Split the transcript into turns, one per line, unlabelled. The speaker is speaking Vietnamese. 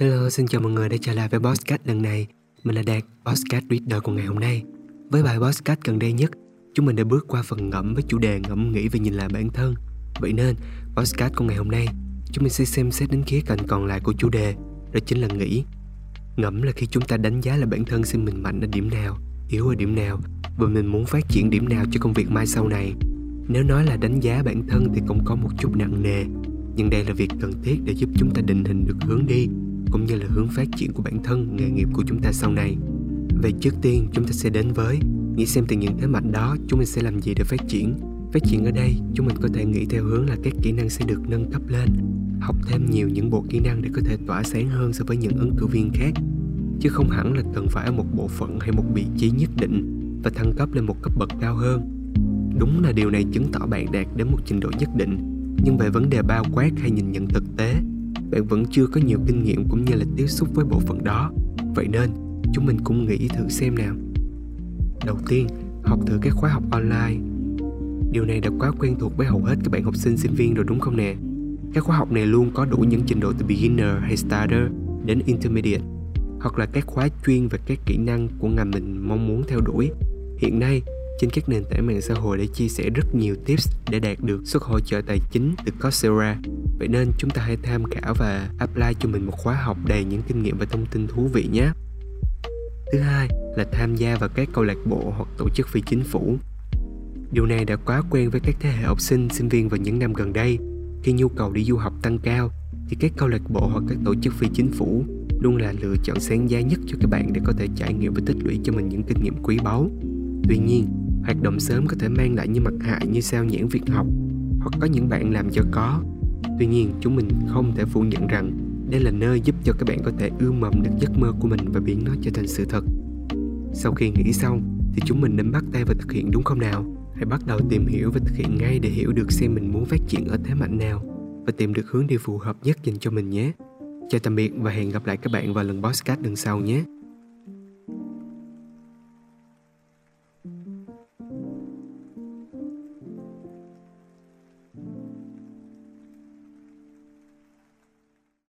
Hello, xin chào mọi người đã trở lại với Postcard lần này. Mình là Đạt, Postcard Reader của ngày hôm nay. Với bài Postcard gần đây nhất, chúng mình đã bước qua phần ngẫm với chủ đề ngẫm nghĩ về nhìn lại bản thân. Vậy nên, Postcard của ngày hôm nay, chúng mình sẽ xem xét đến khía cạnh còn lại của chủ đề, đó chính là nghĩ. Ngẫm là khi chúng ta đánh giá là bản thân xem mình mạnh ở điểm nào, yếu ở điểm nào, và mình muốn phát triển điểm nào cho công việc mai sau này. Nếu nói là đánh giá bản thân thì cũng có một chút nặng nề, nhưng đây là việc cần thiết để giúp chúng ta định hình được hướng đi cũng như là hướng phát triển của bản thân, nghề nghiệp của chúng ta sau này. Vậy trước tiên, chúng ta sẽ đến với, nghĩ xem từ những thế mạnh đó, chúng mình sẽ làm gì để phát triển. Phát triển ở đây, chúng mình có thể nghĩ theo hướng là các kỹ năng sẽ được nâng cấp lên, học thêm nhiều những bộ kỹ năng để có thể tỏa sáng hơn so với những ứng cử viên khác. Chứ không hẳn là cần phải ở một bộ phận hay một vị trí nhất định và thăng cấp lên một cấp bậc cao hơn. Đúng là điều này chứng tỏ bạn đạt đến một trình độ nhất định, nhưng về vấn đề bao quát hay nhìn nhận thực tế bạn vẫn chưa có nhiều kinh nghiệm cũng như là tiếp xúc với bộ phận đó. Vậy nên, chúng mình cũng nghĩ thử xem nào. Đầu tiên, học thử các khóa học online. Điều này đã quá quen thuộc với hầu hết các bạn học sinh sinh viên rồi đúng không nè? Các khóa học này luôn có đủ những trình độ từ beginner hay starter đến intermediate, hoặc là các khóa chuyên về các kỹ năng của ngành mình mong muốn theo đuổi. Hiện nay, trên các nền tảng mạng xã hội để chia sẻ rất nhiều tips để đạt được suất hỗ trợ tài chính từ Coursera. Vậy nên chúng ta hãy tham khảo và apply cho mình một khóa học đầy những kinh nghiệm và thông tin thú vị nhé. Thứ hai là tham gia vào các câu lạc bộ hoặc tổ chức phi chính phủ. Điều này đã quá quen với các thế hệ học sinh, sinh viên vào những năm gần đây. Khi nhu cầu đi du học tăng cao, thì các câu lạc bộ hoặc các tổ chức phi chính phủ luôn là lựa chọn sáng giá nhất cho các bạn để có thể trải nghiệm và tích lũy cho mình những kinh nghiệm quý báu. Tuy nhiên, hoạt động sớm có thể mang lại những mặt hại như sao nhãn việc học hoặc có những bạn làm cho có tuy nhiên, chúng mình không thể phủ nhận rằng đây là nơi giúp cho các bạn có thể ươm mầm được giấc mơ của mình và biến nó trở thành sự thật. Sau khi nghĩ xong, thì chúng mình nên bắt tay và thực hiện đúng không nào? Hãy bắt đầu tìm hiểu và thực hiện ngay để hiểu được xem mình muốn phát triển ở thế mạnh nào và tìm được hướng đi phù hợp nhất dành cho mình nhé. Chào tạm biệt và hẹn gặp lại các bạn vào lần podcast lần sau nhé.